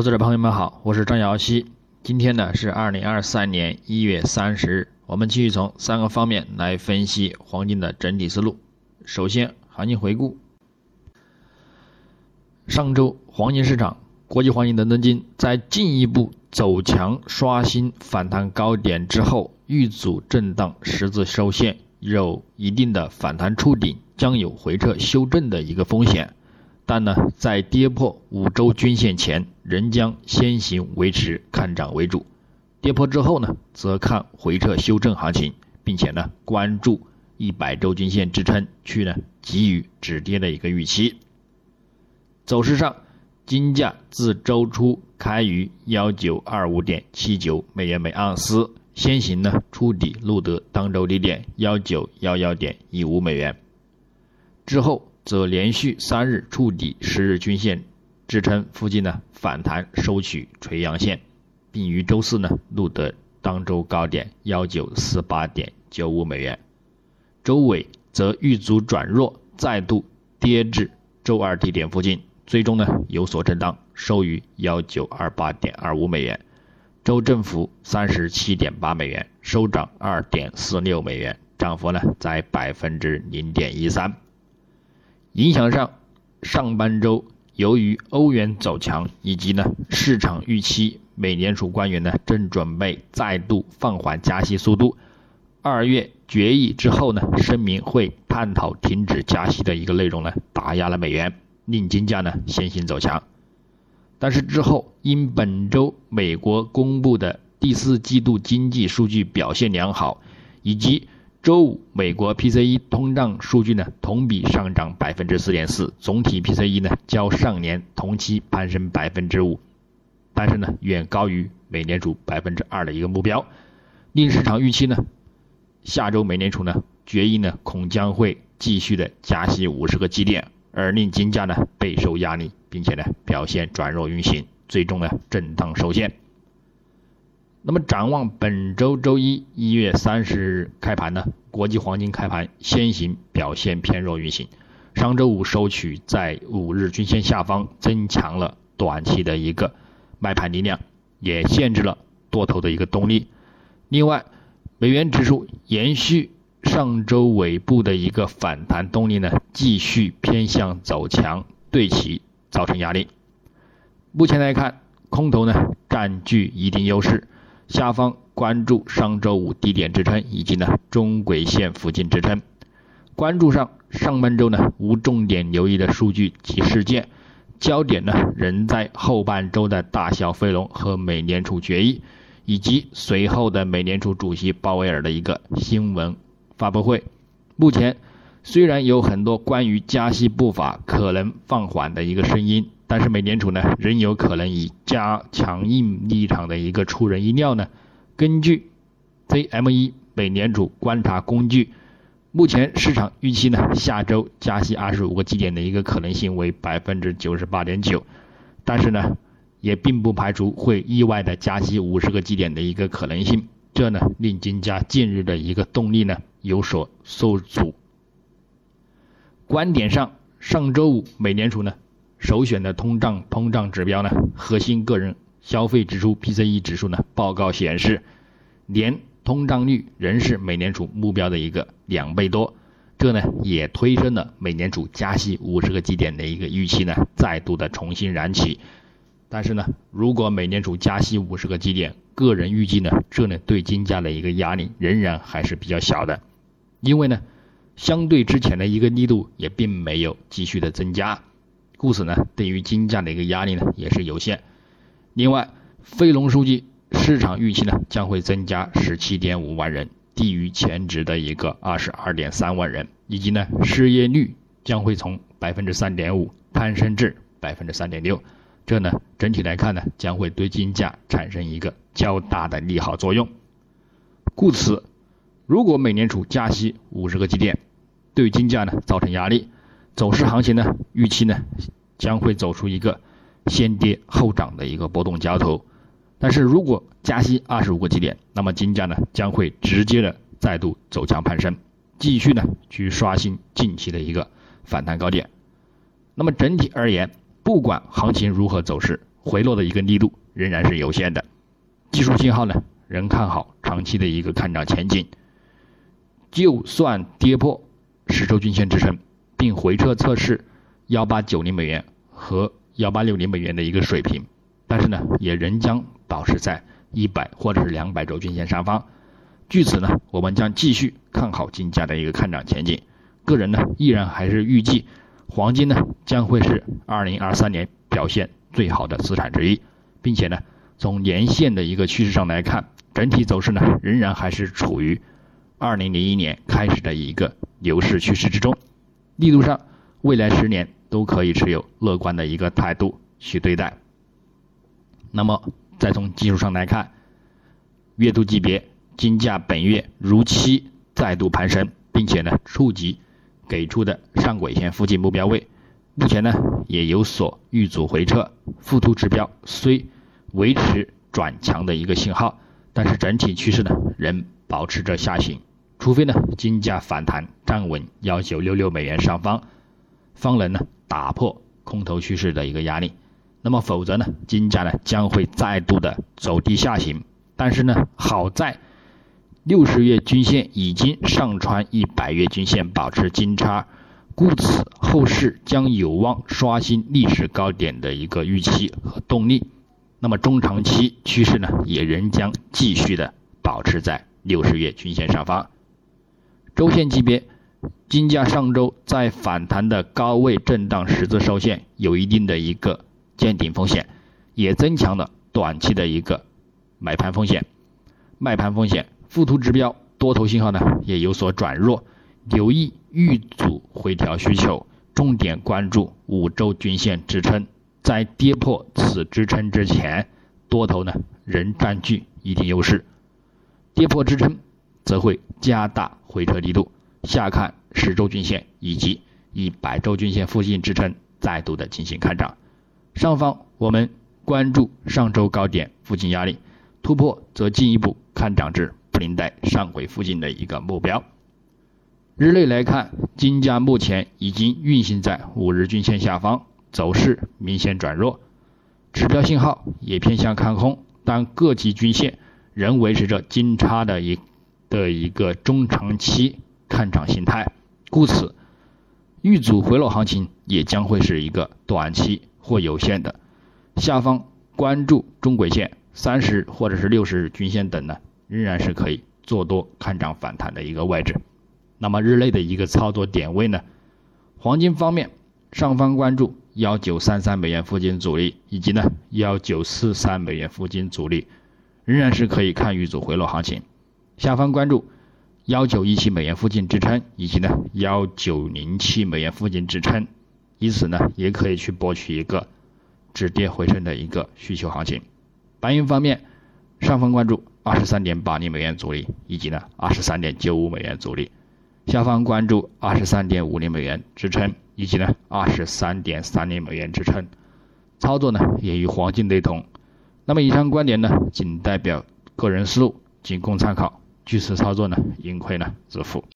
投资者朋友们好，我是张瑶希。今天呢是二零二三年一月三十日，我们继续从三个方面来分析黄金的整体思路。首先，行情回顾。上周黄金市场，国际黄金伦敦金在进一步走强、刷新反弹高点之后，遇阻震荡十字收线，有一定的反弹触顶，将有回撤修正的一个风险。但呢，在跌破五周均线前，仍将先行维持看涨为主；跌破之后呢，则看回撤修正行情，并且呢，关注一百周均线支撑区呢，给予止跌的一个预期。走势上，金价自周初开于幺九二五点七九美元每盎司，先行呢触底录得当周低点幺九幺幺点一五美元，之后。则连续三日触底十日均线支撑附近呢反弹收取垂阳线，并于周四呢录得当周高点幺九四八点九五美元，周尾则遇阻转弱，再度跌至周二低点附近，最终呢有所震荡，收于幺九二八点二五美元，周振幅三十七点八美元，收涨二点四六美元，涨幅呢在百分之零点一三。影响上，上半周由于欧元走强，以及呢市场预期美联储官员呢正准备再度放缓加息速度，二月决议之后呢声明会探讨停止加息的一个内容呢打压了美元，令金价呢先行走强。但是之后因本周美国公布的第四季度经济数据表现良好，以及周五，美国 PCE 通胀数据呢同比上涨百分之四点四，总体 PCE 呢较上年同期攀升百分之五，但是呢远高于美联储百分之二的一个目标，令市场预期呢下周美联储呢决议呢恐将会继续的加息五十个基点，而令金价呢备受压力，并且呢表现转弱运行，最终呢震荡收线。那么展望本周周一一月三十日开盘呢，国际黄金开盘先行表现偏弱运行，上周五收取在五日均线下方，增强了短期的一个卖盘力量，也限制了多头的一个动力。另外，美元指数延续上周尾部的一个反弹动力呢，继续偏向走强，对其造成压力。目前来看，空头呢占据一定优势。下方关注上周五低点支撑以及呢中轨线附近支撑。关注上上半周呢无重点留意的数据及事件，焦点呢仍在后半周的大小非农和美联储决议，以及随后的美联储主席鲍威尔的一个新闻发布会。目前虽然有很多关于加息步伐可能放缓的一个声音。但是美联储呢，仍有可能以加强硬立场的一个出人意料呢。根据 CME 美联储观察工具，目前市场预期呢，下周加息二十五个基点的一个可能性为百分之九十八点九，但是呢，也并不排除会意外的加息五十个基点的一个可能性，这呢，令金价近日的一个动力呢有所受阻。观点上，上周五美联储呢。首选的通胀通胀指标呢，核心个人消费支出 PCE 指数呢，报告显示，年通胀率仍是美联储目标的一个两倍多，这呢也推升了美联储加息五十个基点的一个预期呢，再度的重新燃起。但是呢，如果美联储加息五十个基点，个人预计呢，这呢对金价的一个压力仍然还是比较小的，因为呢，相对之前的一个力度也并没有继续的增加。故此呢，对于金价的一个压力呢也是有限。另外，非农数据市场预期呢将会增加十七点五万人，低于前值的一个二十二点三万人，以及呢失业率将会从百分之三点五攀升至百分之三点六，这呢整体来看呢将会对金价产生一个较大的利好作用。故此，如果美联储加息五十个基点，对金价呢造成压力。走势行情呢，预期呢将会走出一个先跌后涨的一个波动交投。但是如果加息二十五个基点，那么金价呢将会直接的再度走强攀升，继续呢去刷新近期的一个反弹高点。那么整体而言，不管行情如何走势，回落的一个力度仍然是有限的。技术信号呢，仍看好长期的一个看涨前景。就算跌破十周均线支撑，并回撤测试幺八九零美元和幺八六零美元的一个水平，但是呢，也仍将保持在一百或者是两百周均线上方。据此呢，我们将继续看好金价的一个看涨前景。个人呢，依然还是预计黄金呢将会是二零二三年表现最好的资产之一，并且呢，从年线的一个趋势上来看，整体走势呢仍然还是处于二零零一年开始的一个牛市趋势之中。力度上，未来十年都可以持有乐观的一个态度去对待。那么，再从技术上来看，月度级别。金价本月如期再度攀升，并且呢触及给出的上轨线附近目标位，目前呢也有所遇阻回撤，附图指标虽维持转强的一个信号，但是整体趋势呢仍保持着下行，除非呢金价反弹站稳幺九六六美元上方，方能呢打破空头趋势的一个压力，那么否则呢金价呢将会再度的走低下行，但是呢好在。六十月均线已经上穿一百月均线，保持金叉，故此后市将有望刷新历史高点的一个预期和动力。那么中长期趋势呢，也仍将继续的保持在六十月均线上方。周线级别，金价上周在反弹的高位震荡十字收线，有一定的一个见顶风险，也增强了短期的一个买盘风险、卖盘风险。附图指标多头信号呢也有所转弱，留意遇阻回调需求，重点关注五周均线支撑，在跌破此支撑之前，多头呢仍占据一定优势，跌破支撑则会加大回撤力度，下看十周均线以及一百周均线附近支撑再度的进行看涨，上方我们关注上周高点附近压力突破，则进一步看涨至。布林带上轨附近的一个目标。日内来看，金价目前已经运行在五日均线下方，走势明显转弱，指标信号也偏向看空，但各级均线仍维持着金叉的一的一个中长期看涨形态，故此遇阻回落行情也将会是一个短期或有限的。下方关注中轨线、三十或者是六十日均线等呢。仍然是可以做多看涨反弹的一个位置。那么日内的一个操作点位呢？黄金方面，上方关注幺九三三美元附近阻力，以及呢幺九四三美元附近阻力，仍然是可以看遇阻回落行情。下方关注幺九一七美元附近支撑，以及呢幺九零七美元附近支撑，以此呢也可以去博取一个止跌回升的一个需求行情。白银方面，上方关注。二十三点八零美元阻力，以及呢二十三点九五美元阻力，下方关注二十三点五零美元支撑，以及呢二十三点三零美元支撑，操作呢也与黄金雷同。那么以上观点呢仅代表个人思路，仅供参考，据此操作呢盈亏呢自负。